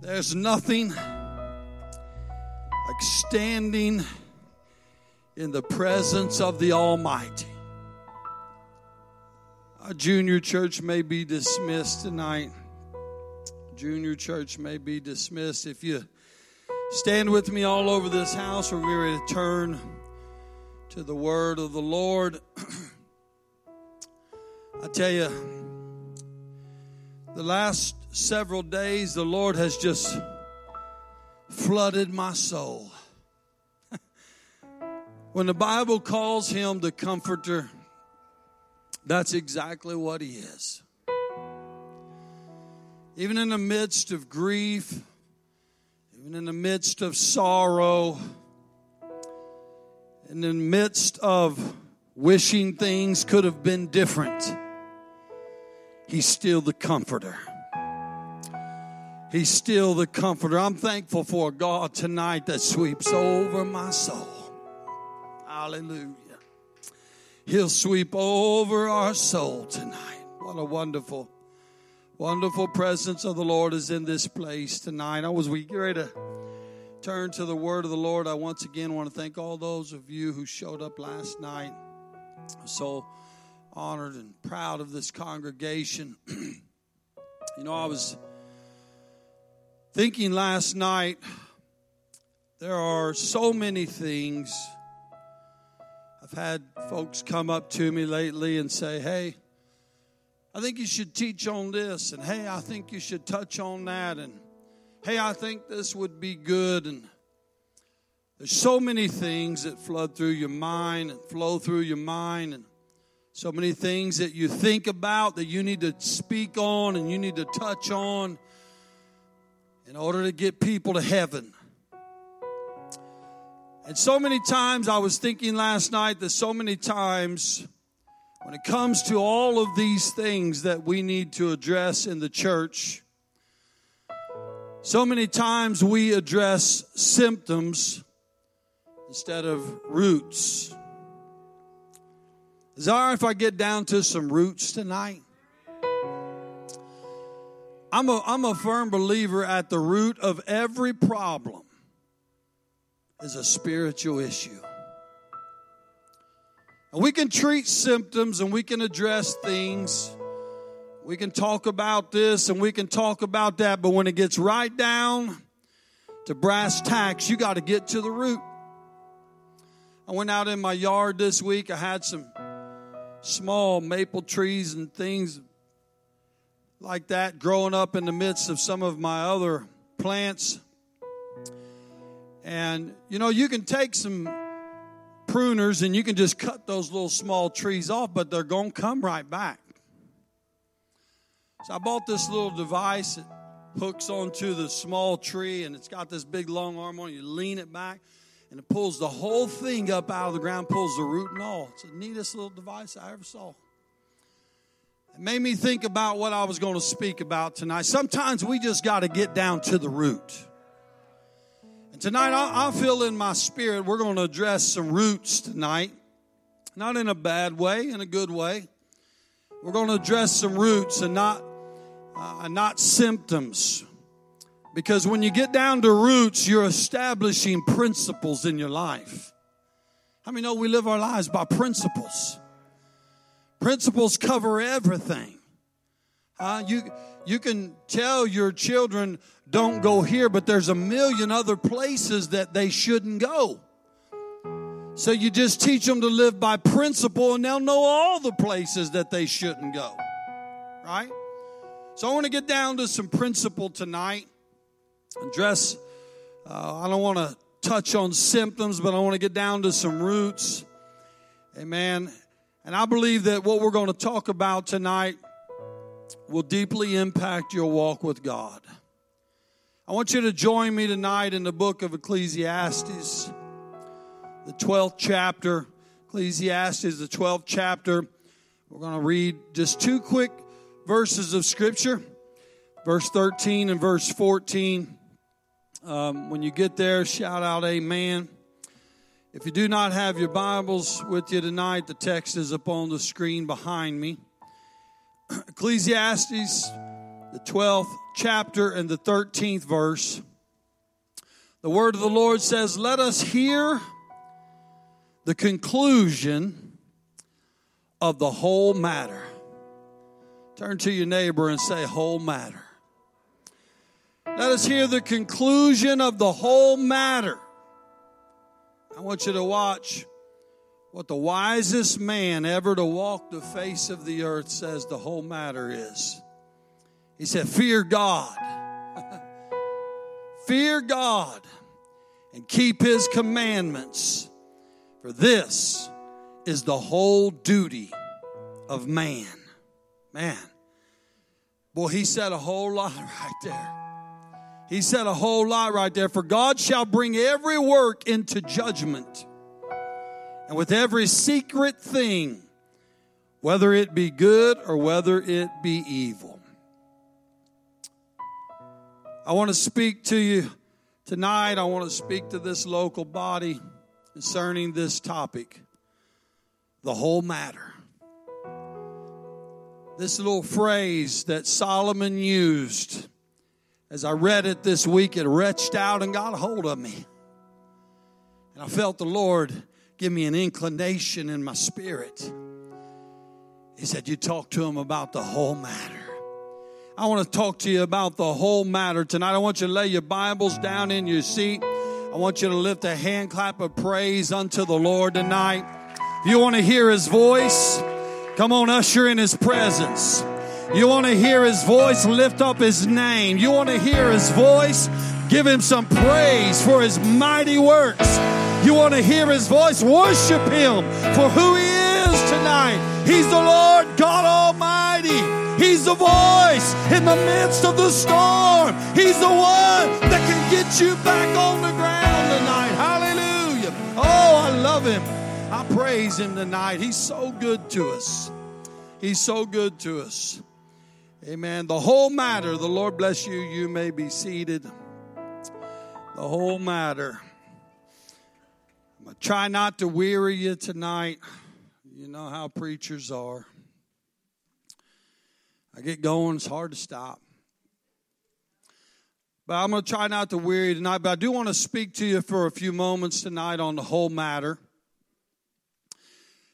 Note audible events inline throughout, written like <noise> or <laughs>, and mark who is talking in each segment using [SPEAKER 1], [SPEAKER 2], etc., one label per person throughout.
[SPEAKER 1] There's nothing like standing in the presence of the Almighty. Our junior church may be dismissed tonight. Junior church may be dismissed. If you stand with me all over this house, we're ready to turn to the word of the Lord. <clears throat> I tell you, the last several days, the Lord has just flooded my soul. <laughs> when the Bible calls him the comforter, that's exactly what he is. Even in the midst of grief, even in the midst of sorrow, in the midst of wishing things could have been different, he's still the comforter. He's still the comforter. I'm thankful for God tonight that sweeps over my soul. Hallelujah. He'll sweep over our soul tonight. What a wonderful, wonderful presence of the Lord is in this place tonight. I was we get ready to turn to the word of the Lord. I once again want to thank all those of you who showed up last night. I'm so honored and proud of this congregation. <clears throat> you know, I was thinking last night, there are so many things. I've had folks come up to me lately and say, hey, I think you should teach on this, and hey, I think you should touch on that, and hey, I think this would be good. And there's so many things that flood through your mind and flow through your mind, and so many things that you think about that you need to speak on and you need to touch on in order to get people to heaven. And so many times, I was thinking last night that so many times, when it comes to all of these things that we need to address in the church, so many times we address symptoms instead of roots. It if I get down to some roots tonight? I'm a, I'm a firm believer at the root of every problem is a spiritual issue. And we can treat symptoms and we can address things. We can talk about this and we can talk about that, but when it gets right down to brass tacks, you got to get to the root. I went out in my yard this week. I had some small maple trees and things like that growing up in the midst of some of my other plants. And you know, you can take some pruners and you can just cut those little small trees off, but they're going to come right back. So I bought this little device that hooks onto the small tree and it's got this big long arm on it. You lean it back and it pulls the whole thing up out of the ground, pulls the root and all. It's the neatest little device I ever saw. It made me think about what I was going to speak about tonight. Sometimes we just got to get down to the root. And tonight, I, I feel in my spirit we're going to address some roots tonight. Not in a bad way, in a good way. We're going to address some roots and not, uh, not symptoms. Because when you get down to roots, you're establishing principles in your life. How many know we live our lives by principles? Principles cover everything. Uh, you, you can tell your children, don't go here, but there's a million other places that they shouldn't go. So you just teach them to live by principle and they'll know all the places that they shouldn't go. Right? So I want to get down to some principle tonight. Address, uh, I don't want to touch on symptoms, but I want to get down to some roots. Amen. And I believe that what we're going to talk about tonight will deeply impact your walk with God. I want you to join me tonight in the book of Ecclesiastes, the 12th chapter. Ecclesiastes, the 12th chapter. We're going to read just two quick verses of Scripture verse 13 and verse 14. Um, when you get there, shout out, Amen. If you do not have your Bibles with you tonight, the text is up on the screen behind me. <clears throat> Ecclesiastes the 12th chapter and the 13th verse. The word of the Lord says, Let us hear the conclusion of the whole matter. Turn to your neighbor and say, Whole matter. Let us hear the conclusion of the whole matter. I want you to watch what the wisest man ever to walk the face of the earth says the whole matter is. He said, Fear God. <laughs> Fear God and keep his commandments, for this is the whole duty of man. Man. Boy, he said a whole lot <laughs> right there. He said a whole lot right there. For God shall bring every work into judgment and with every secret thing, whether it be good or whether it be evil. I want to speak to you tonight. I want to speak to this local body concerning this topic the whole matter. This little phrase that Solomon used, as I read it this week, it reached out and got a hold of me. And I felt the Lord give me an inclination in my spirit. He said, You talk to him about the whole matter. I want to talk to you about the whole matter tonight. I want you to lay your Bibles down in your seat. I want you to lift a hand clap of praise unto the Lord tonight. If you want to hear his voice, come on, usher in his presence. You want to hear his voice, lift up his name. You want to hear his voice, give him some praise for his mighty works. You want to hear his voice? Worship him for who he is tonight. He's the Lord God Almighty. He's the voice in the midst of the storm. He's the one that can get you back on the ground tonight. Hallelujah. Oh, I love him. I praise him tonight. He's so good to us. He's so good to us. Amen. The whole matter, the Lord bless you. You may be seated. The whole matter. I'm going to try not to weary you tonight. You know how preachers are. I get going, it's hard to stop. But I'm going to try not to weary tonight. But I do want to speak to you for a few moments tonight on the whole matter.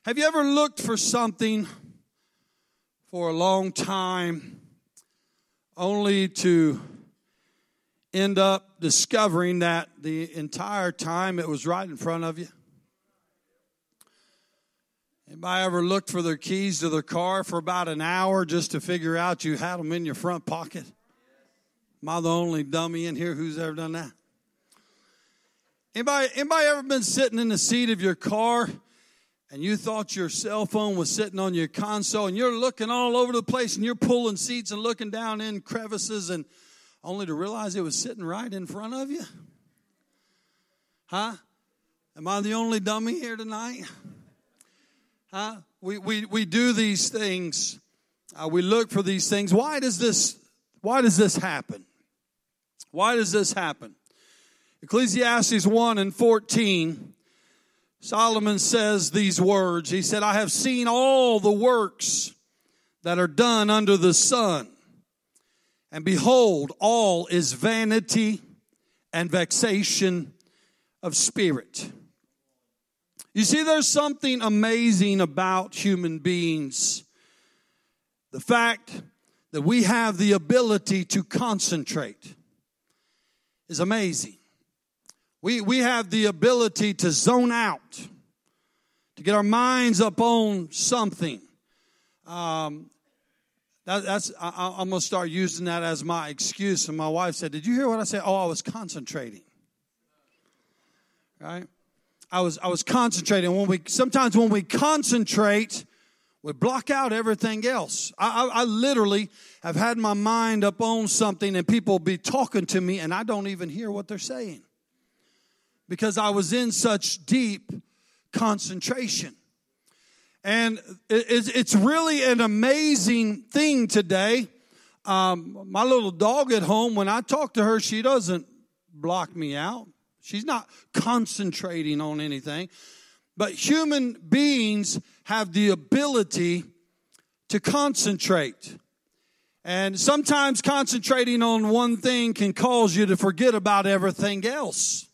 [SPEAKER 1] Have you ever looked for something for a long time only to end up discovering that the entire time it was right in front of you? Anybody ever looked for their keys to their car for about an hour just to figure out you had them in your front pocket? Am I the only dummy in here who's ever done that? Anybody, anybody ever been sitting in the seat of your car and you thought your cell phone was sitting on your console and you're looking all over the place and you're pulling seats and looking down in crevices and only to realize it was sitting right in front of you? Huh? Am I the only dummy here tonight? Huh? We, we, we do these things. Uh, we look for these things. Why does this, why does this happen? Why does this happen? Ecclesiastes 1 and 14, Solomon says these words. He said, I have seen all the works that are done under the sun and behold, all is vanity and vexation of spirit. You see, there's something amazing about human beings. The fact that we have the ability to concentrate is amazing. We, we have the ability to zone out, to get our minds up on something. Um, that, that's I, I'm going to start using that as my excuse. And my wife said, "Did you hear what I said? Oh, I was concentrating." Right? I was I was concentrating. When we sometimes when we concentrate, we block out everything else. I, I, I literally have had my mind up on something, and people be talking to me, and I don't even hear what they're saying because I was in such deep concentration. And it's really an amazing thing today. Um, my little dog at home, when I talk to her, she doesn't block me out. She's not concentrating on anything. But human beings have the ability to concentrate. And sometimes concentrating on one thing can cause you to forget about everything else.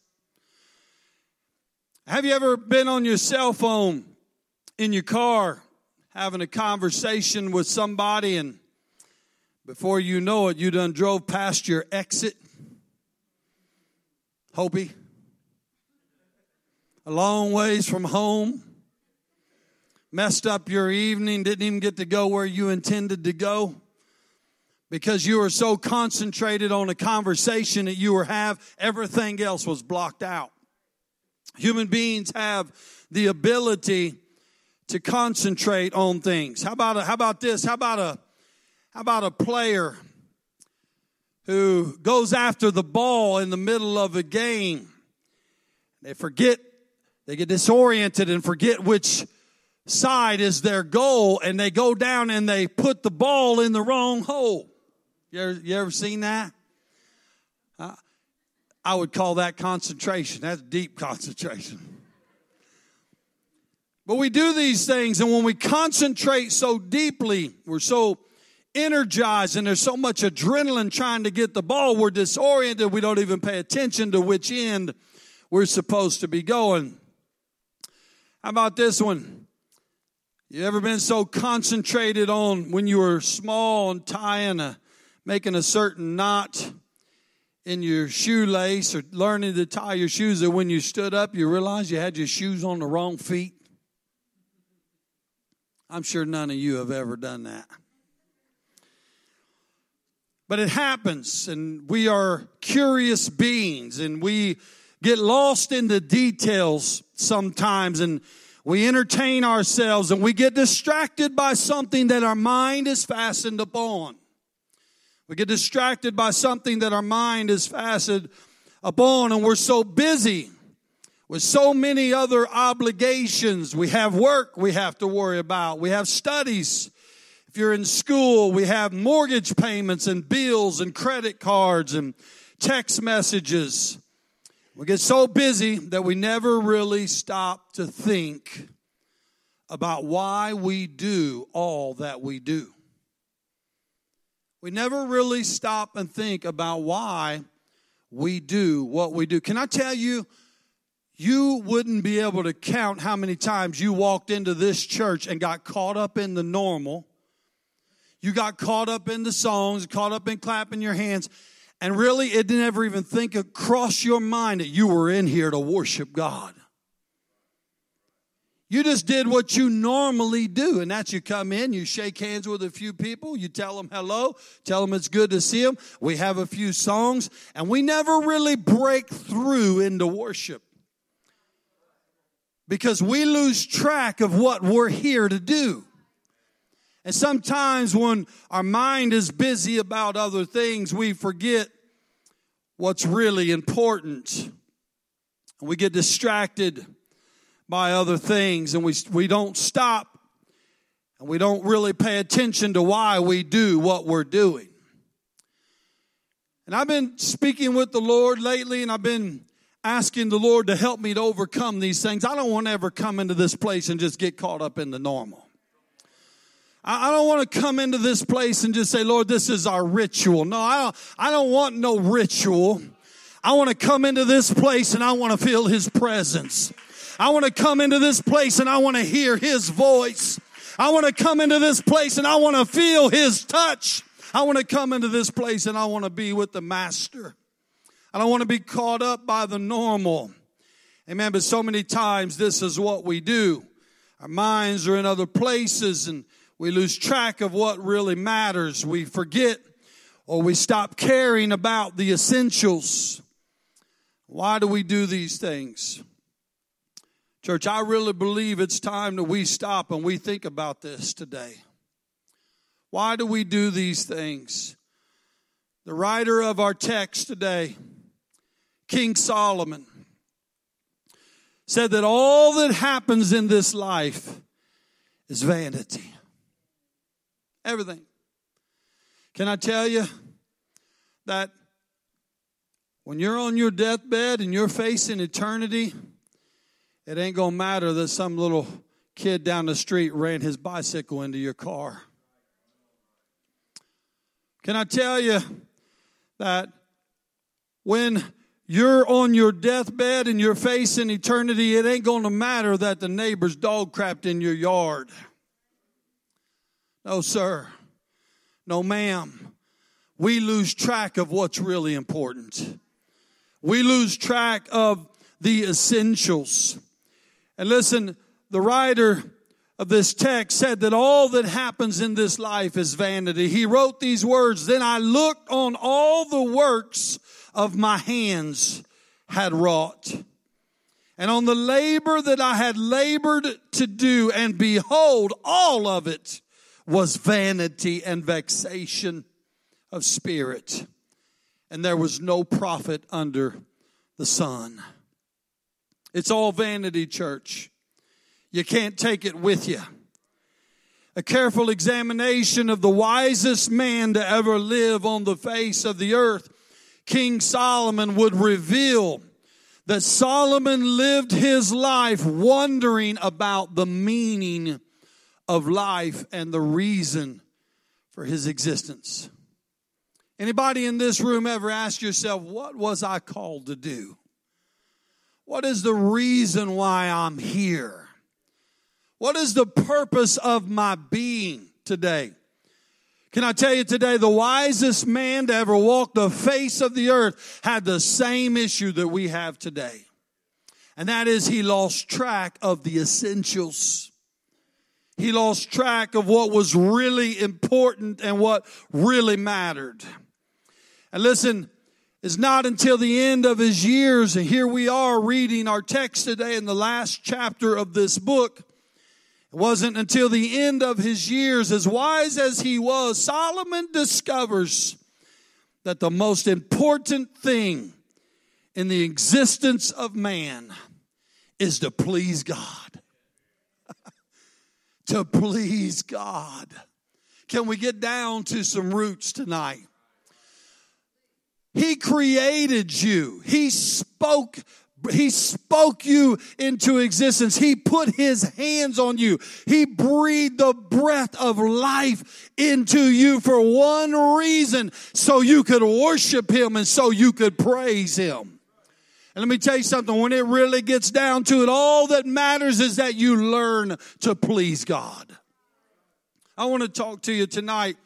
[SPEAKER 1] Have you ever been on your cell phone in your car having a conversation with somebody and before you know it, you done drove past your exit? Hopi. A long ways from home. Messed up your evening, didn't even get to go where you intended to go because you were so concentrated on a conversation that you were have everything else was blocked out human beings have the ability to concentrate on things. How about a, how about this? How about a how about a player who goes after the ball in the middle of a game? They forget they get disoriented and forget which side is their goal and they go down and they put the ball in the wrong hole. You ever, you ever seen that? I would call that concentration. That's deep concentration. But we do these things, and when we concentrate so deeply, we're so energized, and there's so much adrenaline trying to get the ball, we're disoriented. We don't even pay attention to which end we're supposed to be going. How about this one? You ever been so concentrated on when you were small and tying a making a certain knot in your shoelace or learning to tie your shoes that when you stood up you realized you had your shoes on the wrong feet? I'm sure none of you have ever done that. But it happens, and we are curious beings, and we get lost in the details sometimes, and we entertain ourselves, and we get distracted by something that our mind is fastened upon. We get distracted by something that our mind is fastened upon, and we're so busy with so many other obligations. We have work we have to worry about, we have studies. If you're in school, we have mortgage payments and bills and credit cards and text messages. We get so busy that we never really stop to think about why we do all that we do. We never really stop and think about why we do what we do. Can I tell you, you wouldn't be able to count how many times you walked into this church and got caught up in the normal. You got caught up in the songs, caught up in clapping your hands, and really it didn't ever even think across your mind that you were in here to worship God. You just did what you normally do, and that's you come in, you shake hands with a few people, you tell them hello, tell them it's good to see them. We have a few songs, and we never really break through into worship because we lose track of what we're here to do. And sometimes when our mind is busy about other things, we forget what's really important. We get distracted by other things and we, we don't stop and we don't really pay attention to why we do what we're doing. And I've been speaking with the Lord lately and I've been asking the Lord to help me to overcome these things. I don't want to ever come into this place and just get caught up in the normal. I don't want to come into this place and just say, Lord, this is our ritual. No, I don't, I don't want no ritual. I want to come into this place and I want to feel His presence. I want to come into this place and I want to hear His voice. I want to come into this place and I want to feel His touch. I want to come into this place and I want to be with the Master. I don't want to be caught up by the normal. Amen. But so many times this is what we do. Our minds are in other places and we lose track of what really matters. We forget or we stop caring about the essentials. Why do we do these things? Church, I really believe it's time that we stop and we think about this today. Why do we do these things? The writer of our text today, King Solomon, said that all that happens in this life is vanity. Everything. Can I tell you that when you're on your deathbed and you're facing eternity, it ain't going to matter that some little kid down the street ran his bicycle into your car. Can I tell you that when you're on your deathbed and you're facing eternity, it ain't going to matter that the neighbor's dog crapped in your yard. No, sir. No, ma'am. We lose track of what's really important. We lose track of the essentials. And listen, the writer of this text said that all that happens in this life is vanity. He wrote these words, Then I looked on all the works of my hands had wrought, and on the labor that I had labored to do, and behold, all of it was vanity and vexation of spirit, and there was no profit under the sun. It's all vanity, church. You can't take it with you. A careful examination of the wisest man to ever live on the face of the earth, King Solomon, would reveal that Solomon lived his life wondering about the meaning of life and the reason for his existence. Anybody in this room ever ask yourself, what was I called to do? What is the reason why I'm here? What is the purpose of my being today? Can I tell you today, the wisest man to ever walk the face of the earth had the same issue that we have today. And that is he lost track of the essentials. He lost track of what was really important and what really mattered. And listen, it's not until the end of his years, and here we are reading our text today in the last chapter of this book, it wasn't until the end of his years, as wise as he was, Solomon discovers that the most important thing in the existence of man is to please God. <laughs> to please God. Can we get down to some roots tonight? He created you. He spoke he spoke you into existence. He put his hands on you. He breathed the breath of life into you for one reason, so you could worship him and so you could praise him. And let me tell you something, when it really gets down to it, all that matters is that you learn to please God. I want to talk to you tonight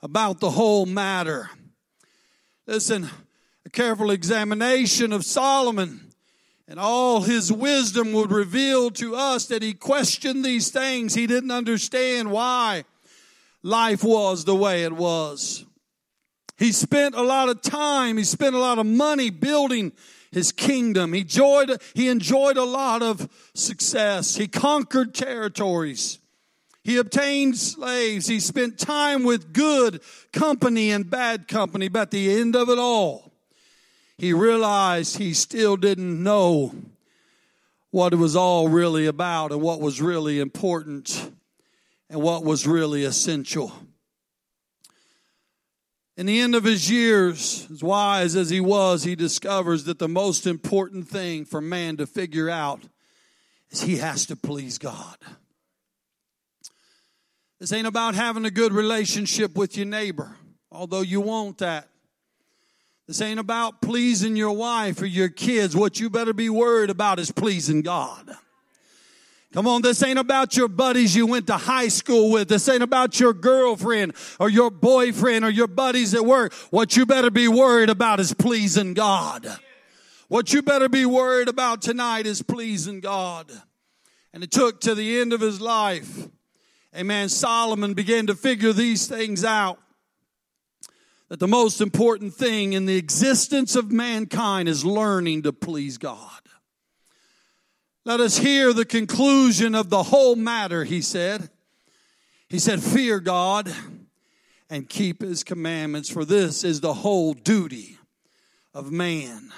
[SPEAKER 1] about the whole matter. Listen, a careful examination of Solomon and all his wisdom would reveal to us that he questioned these things. He didn't understand why life was the way it was. He spent a lot of time, he spent a lot of money building his kingdom. He enjoyed, he enjoyed a lot of success. He conquered territories. He obtained slaves. He spent time with good company and bad company. But at the end of it all, he realized he still didn't know what it was all really about and what was really important and what was really essential. In the end of his years, as wise as he was, he discovers that the most important thing for man to figure out is he has to please God. This ain't about having a good relationship with your neighbor, although you want that. This ain't about pleasing your wife or your kids. What you better be worried about is pleasing God. Come on, this ain't about your buddies you went to high school with. This ain't about your girlfriend or your boyfriend or your buddies at work. What you better be worried about is pleasing God. What you better be worried about tonight is pleasing God. And it took to the end of his life. Amen. Solomon began to figure these things out that the most important thing in the existence of mankind is learning to please God. Let us hear the conclusion of the whole matter, he said. He said, Fear God and keep his commandments, for this is the whole duty of man.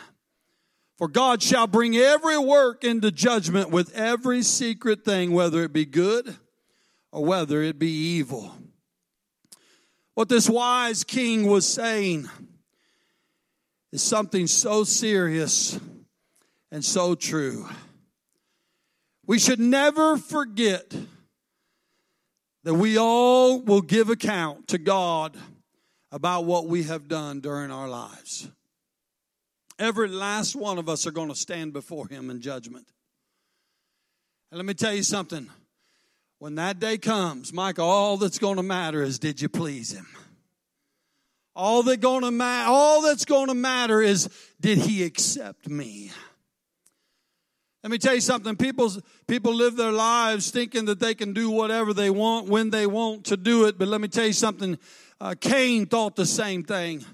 [SPEAKER 1] For God shall bring every work into judgment with every secret thing, whether it be good or whether it be evil. What this wise king was saying is something so serious and so true. We should never forget that we all will give account to God about what we have done during our lives. Every last one of us are going to stand before Him in judgment. And let me tell you something. When that day comes, Mike, all that's going to matter is did you please Him? All that going to ma- all that's going to matter is did He accept me? Let me tell you something. People, people live their lives thinking that they can do whatever they want when they want to do it. But let me tell you something. Uh, Cain thought the same thing.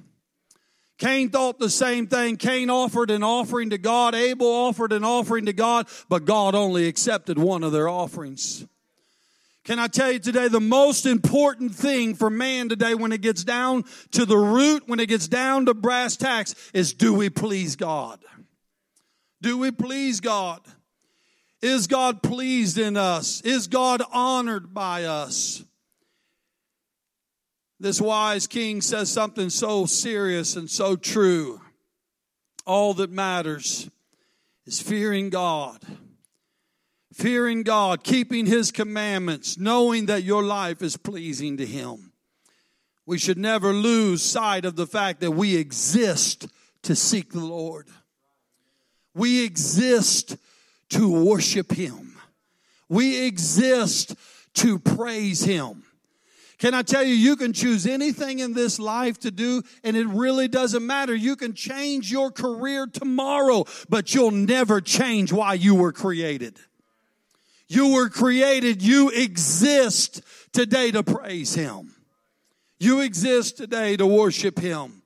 [SPEAKER 1] Cain thought the same thing. Cain offered an offering to God. Abel offered an offering to God, but God only accepted one of their offerings. Can I tell you today, the most important thing for man today when it gets down to the root, when it gets down to brass tacks, is do we please God? Do we please God? Is God pleased in us? Is God honored by us? This wise king says something so serious and so true. All that matters is fearing God. Fearing God, keeping His commandments, knowing that your life is pleasing to Him. We should never lose sight of the fact that we exist to seek the Lord. We exist to worship Him. We exist to praise Him. Can I tell you, you can choose anything in this life to do, and it really doesn't matter. You can change your career tomorrow, but you'll never change why you were created. You were created, you exist today to praise Him. You exist today to worship Him.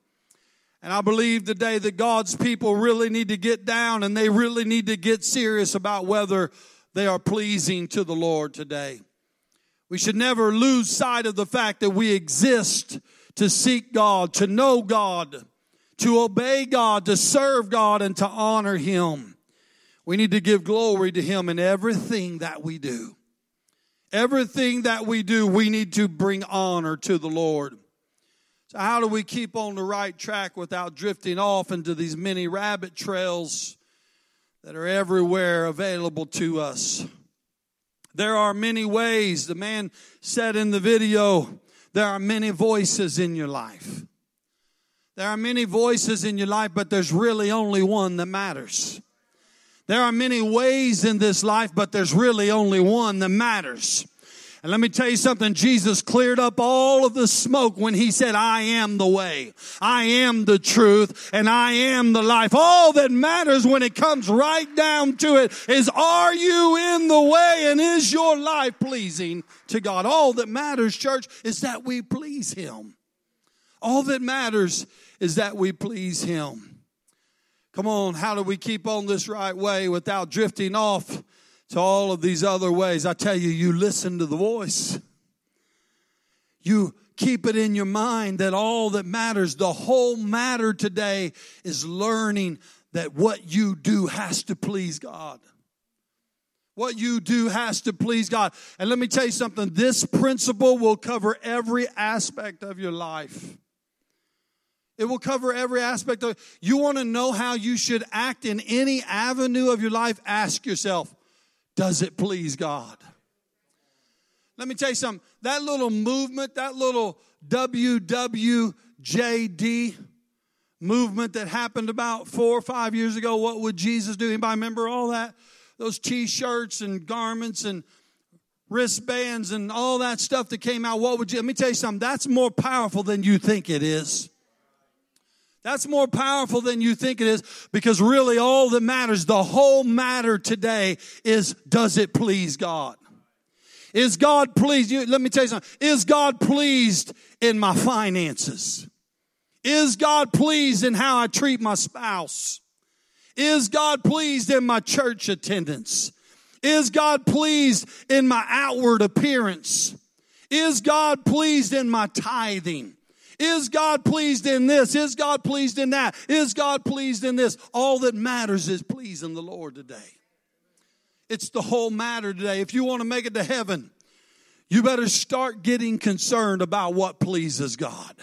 [SPEAKER 1] And I believe today that God's people really need to get down and they really need to get serious about whether they are pleasing to the Lord today. We should never lose sight of the fact that we exist to seek God, to know God, to obey God, to serve God, and to honor Him. We need to give glory to Him in everything that we do. Everything that we do, we need to bring honor to the Lord. So, how do we keep on the right track without drifting off into these many rabbit trails that are everywhere available to us? There are many ways. The man said in the video, there are many voices in your life. There are many voices in your life, but there's really only one that matters. There are many ways in this life, but there's really only one that matters. And let me tell you something. Jesus cleared up all of the smoke when he said, I am the way. I am the truth and I am the life. All that matters when it comes right down to it is, are you in the way and is your life pleasing to God? All that matters, church, is that we please him. All that matters is that we please him. Come on, how do we keep on this right way without drifting off to all of these other ways. I tell you, you listen to the voice. You keep it in your mind that all that matters, the whole matter today is learning that what you do has to please God. What you do has to please God. And let me tell you something this principle will cover every aspect of your life. It will cover every aspect of you want to know how you should act in any avenue of your life ask yourself does it please God? Let me tell you something. That little movement, that little WWJD movement that happened about four or five years ago, what would Jesus do? Anybody remember all that? Those t-shirts and garments and wristbands and all that stuff that came out. What would you, let me tell you something. That's more powerful than you think it is. That's more powerful than you think it is because really all that matters, the whole matter today is does it please God? Is God pleased? You, let me tell you something. Is God pleased in my finances? Is God pleased in how I treat my spouse? Is God pleased in my church attendance? Is God pleased in my outward appearance? Is God pleased in my tithing? Is God pleased in this? Is God pleased in that? Is God pleased in this? All that matters is pleasing the Lord today. It's the whole matter today. If you want to make it to heaven, you better start getting concerned about what pleases God.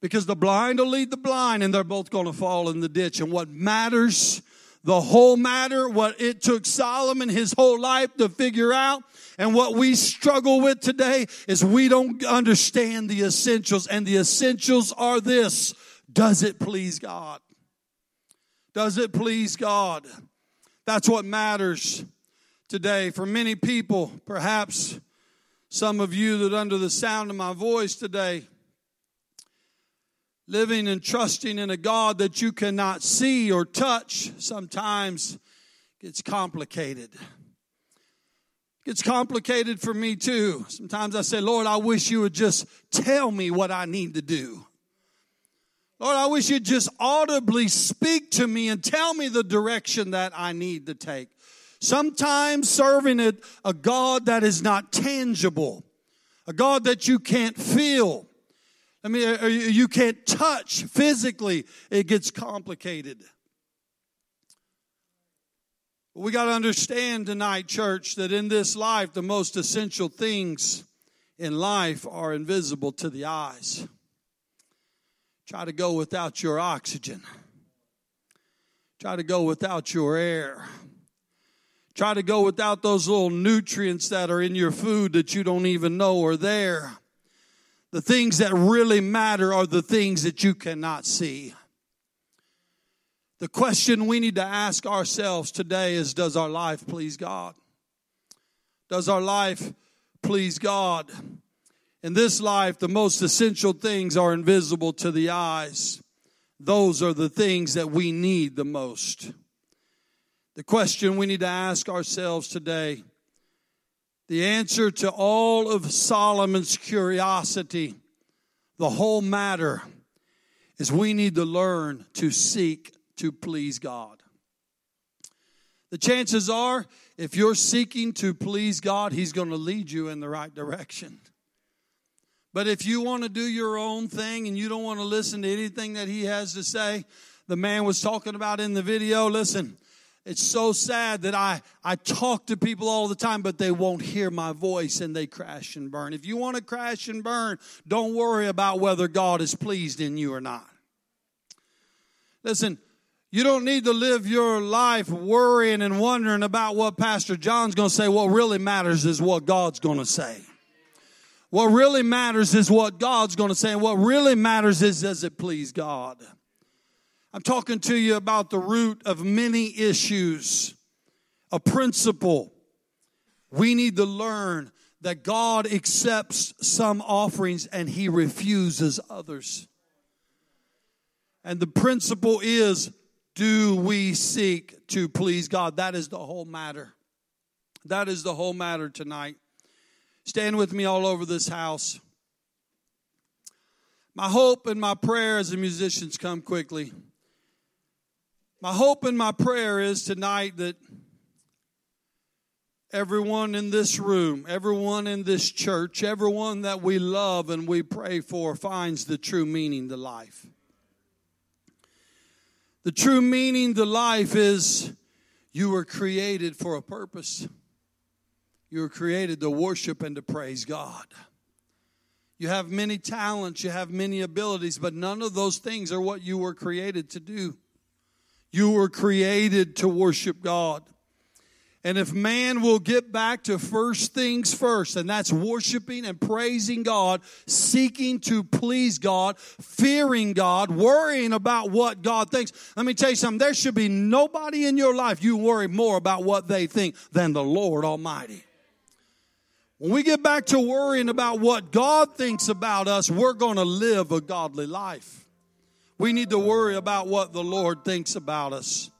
[SPEAKER 1] Because the blind will lead the blind and they're both going to fall in the ditch. And what matters the whole matter, what it took Solomon his whole life to figure out. And what we struggle with today is we don't understand the essentials. And the essentials are this. Does it please God? Does it please God? That's what matters today. For many people, perhaps some of you that under the sound of my voice today, living and trusting in a God that you cannot see or touch sometimes gets complicated. Gets complicated for me too. Sometimes I say, Lord, I wish you would just tell me what I need to do. Lord, I wish you'd just audibly speak to me and tell me the direction that I need to take. Sometimes serving a, a God that is not tangible, a God that you can't feel, I mean, you can't touch physically, it gets complicated. We got to understand tonight, church, that in this life, the most essential things in life are invisible to the eyes. Try to go without your oxygen. Try to go without your air. Try to go without those little nutrients that are in your food that you don't even know are there. The things that really matter are the things that you cannot see. The question we need to ask ourselves today is Does our life please God? Does our life please God? In this life, the most essential things are invisible to the eyes. Those are the things that we need the most. The question we need to ask ourselves today the answer to all of Solomon's curiosity, the whole matter, is we need to learn to seek to please God. The chances are, if you're seeking to please God, He's going to lead you in the right direction. But if you want to do your own thing and you don't want to listen to anything that He has to say, the man was talking about in the video, listen, it's so sad that I, I talk to people all the time, but they won't hear my voice and they crash and burn. If you want to crash and burn, don't worry about whether God is pleased in you or not. Listen, you don't need to live your life worrying and wondering about what Pastor John's going to say. What really matters is what God's going to say. What really matters is what God's going to say. And what really matters is does it please God? I'm talking to you about the root of many issues, a principle. We need to learn that God accepts some offerings and he refuses others. And the principle is do we seek to please God? That is the whole matter. That is the whole matter tonight. Stand with me all over this house. My hope and my prayer as the musicians come quickly my hope and my prayer is tonight that everyone in this room, everyone in this church, everyone that we love and we pray for finds the true meaning to life. The true meaning to life is you were created for a purpose. You were created to worship and to praise God. You have many talents, you have many abilities, but none of those things are what you were created to do. You were created to worship God. And if man will get back to first things first, and that's worshiping and praising God, seeking to please God, fearing God, worrying about what God thinks. Let me tell you something. There should be nobody in your life you worry more about what they think than the Lord Almighty. When we get back to worrying about what God thinks about us, we're going to live a godly life. We need to worry about what the Lord thinks about us.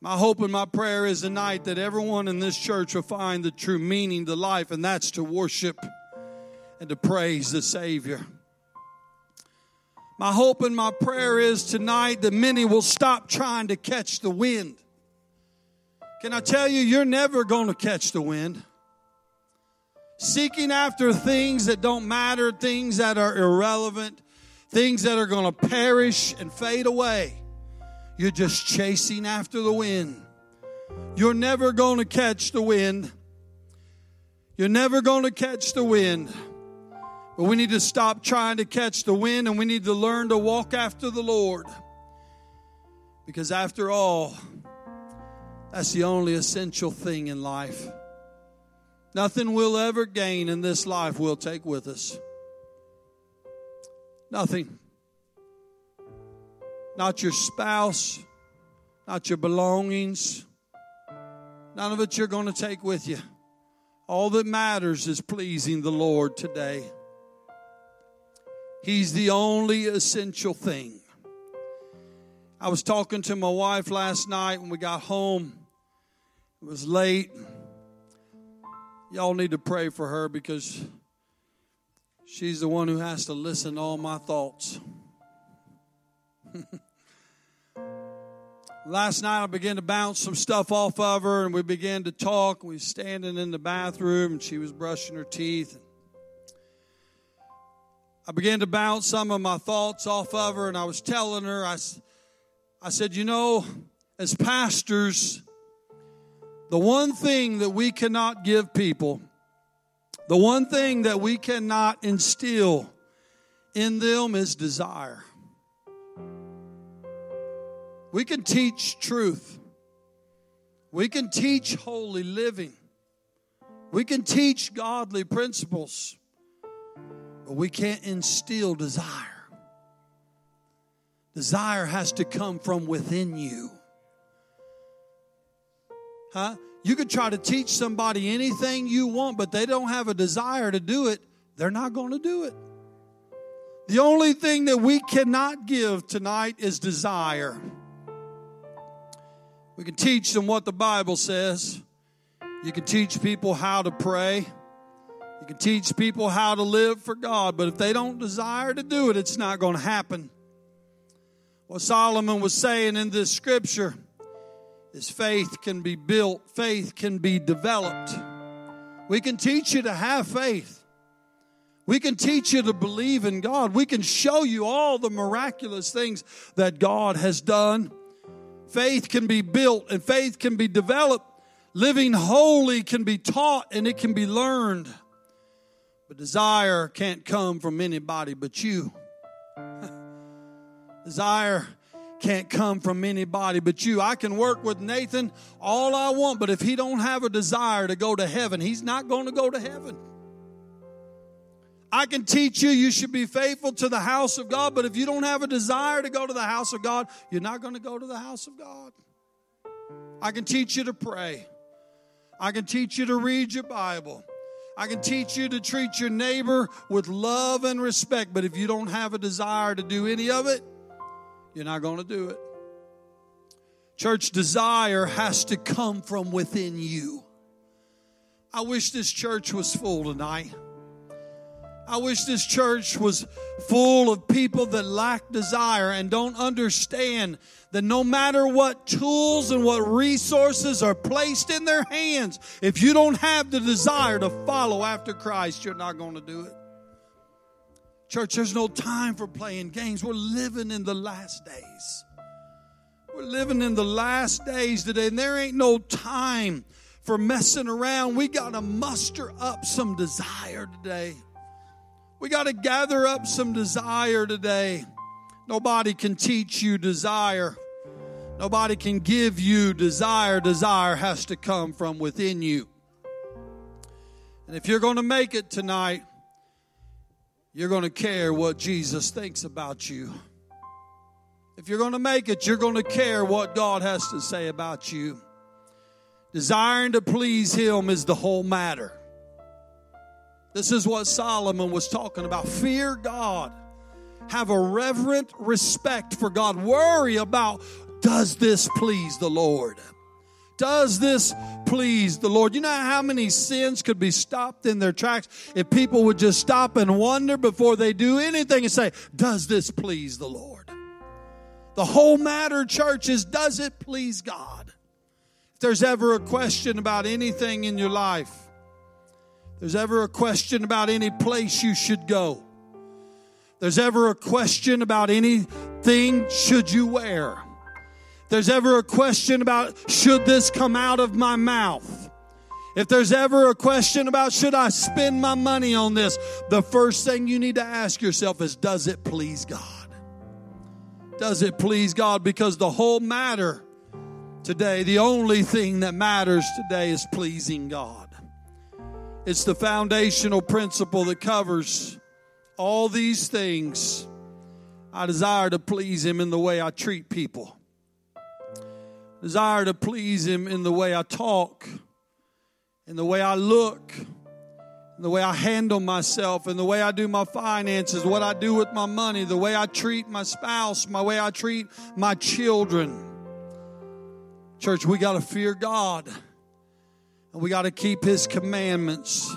[SPEAKER 1] My hope and my prayer is tonight that everyone in this church will find the true meaning to life, and that's to worship and to praise the Savior. My hope and my prayer is tonight that many will stop trying to catch the wind. Can I tell you, you're never going to catch the wind. Seeking after things that don't matter, things that are irrelevant, things that are going to perish and fade away. You're just chasing after the wind. You're never going to catch the wind. You're never going to catch the wind. But we need to stop trying to catch the wind and we need to learn to walk after the Lord. Because after all, That's the only essential thing in life. Nothing we'll ever gain in this life we'll take with us. Nothing. Not your spouse, not your belongings. None of it you're going to take with you. All that matters is pleasing the Lord today. He's the only essential thing. I was talking to my wife last night when we got home. It was late. Y'all need to pray for her because she's the one who has to listen to all my thoughts. <laughs> Last night I began to bounce some stuff off of her and we began to talk. We were standing in the bathroom and she was brushing her teeth. I began to bounce some of my thoughts off of her and I was telling her, I, I said, you know, as pastors, the one thing that we cannot give people, the one thing that we cannot instill in them is desire. We can teach truth. We can teach holy living. We can teach godly principles. But we can't instill desire. Desire has to come from within you. Huh? You can try to teach somebody anything you want, but they don't have a desire to do it, they're not going to do it. The only thing that we cannot give tonight is desire. We can teach them what the Bible says. You can teach people how to pray. You can teach people how to live for God, but if they don't desire to do it, it's not going to happen. What Solomon was saying in this scripture is faith can be built, faith can be developed. We can teach you to have faith. We can teach you to believe in God. We can show you all the miraculous things that God has done. Faith can be built and faith can be developed. Living holy can be taught and it can be learned. But desire can't come from anybody but you. <laughs> desire can't come from anybody but you. I can work with Nathan all I want, but if he don't have a desire to go to heaven, he's not going to go to heaven. I can teach you you should be faithful to the house of God, but if you don't have a desire to go to the house of God, you're not going to go to the house of God. I can teach you to pray. I can teach you to read your Bible. I can teach you to treat your neighbor with love and respect, but if you don't have a desire to do any of it, you're not going to do it. Church desire has to come from within you. I wish this church was full tonight. I wish this church was full of people that lack desire and don't understand that no matter what tools and what resources are placed in their hands, if you don't have the desire to follow after Christ, you're not going to do it. Church, there's no time for playing games. We're living in the last days. We're living in the last days today, and there ain't no time for messing around. We got to muster up some desire today. We got to gather up some desire today. Nobody can teach you desire. Nobody can give you desire. Desire has to come from within you. And if you're going to make it tonight, you're going to care what Jesus thinks about you. If you're going to make it, you're going to care what God has to say about you. Desiring to please Him is the whole matter. This is what Solomon was talking about. Fear God. Have a reverent respect for God. Worry about does this please the Lord? Does this please the Lord? You know how many sins could be stopped in their tracks if people would just stop and wonder before they do anything and say, Does this please the Lord? The whole matter, church, is does it please God? If there's ever a question about anything in your life, there's ever a question about any place you should go, there's ever a question about anything should you wear, there's ever a question about should this come out of my mouth, if there's ever a question about should I spend my money on this, the first thing you need to ask yourself is does it please God? Does it please God? Because the whole matter today, the only thing that matters today is pleasing God. It's the foundational principle that covers all these things. I desire to please Him in the way I treat people, desire to please Him in the way I talk, in the way I look, in the way I handle myself, in the way I do my finances, what I do with my money, the way I treat my spouse, my way I treat my children. Church, we got to fear God and we got to keep His commandments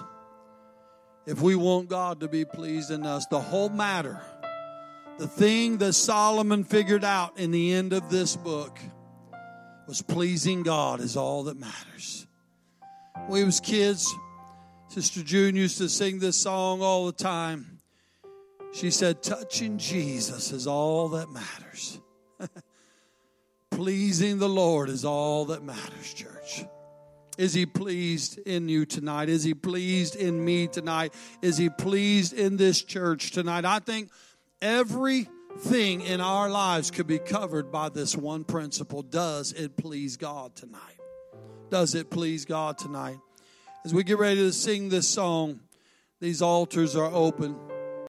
[SPEAKER 1] if we want God to be pleased in us. The whole matter, the thing that Solomon figured out in the end of this book was pleasing God is all that matters. When we was kids, Sister June used to sing this song all the time. She said, Touching Jesus is all that matters. <laughs> Pleasing the Lord is all that matters, church. Is he pleased in you tonight? Is he pleased in me tonight? Is he pleased in this church tonight? I think everything in our lives could be covered by this one principle. Does it please God tonight? Does it please God tonight? As we get ready to sing this song, these altars are open.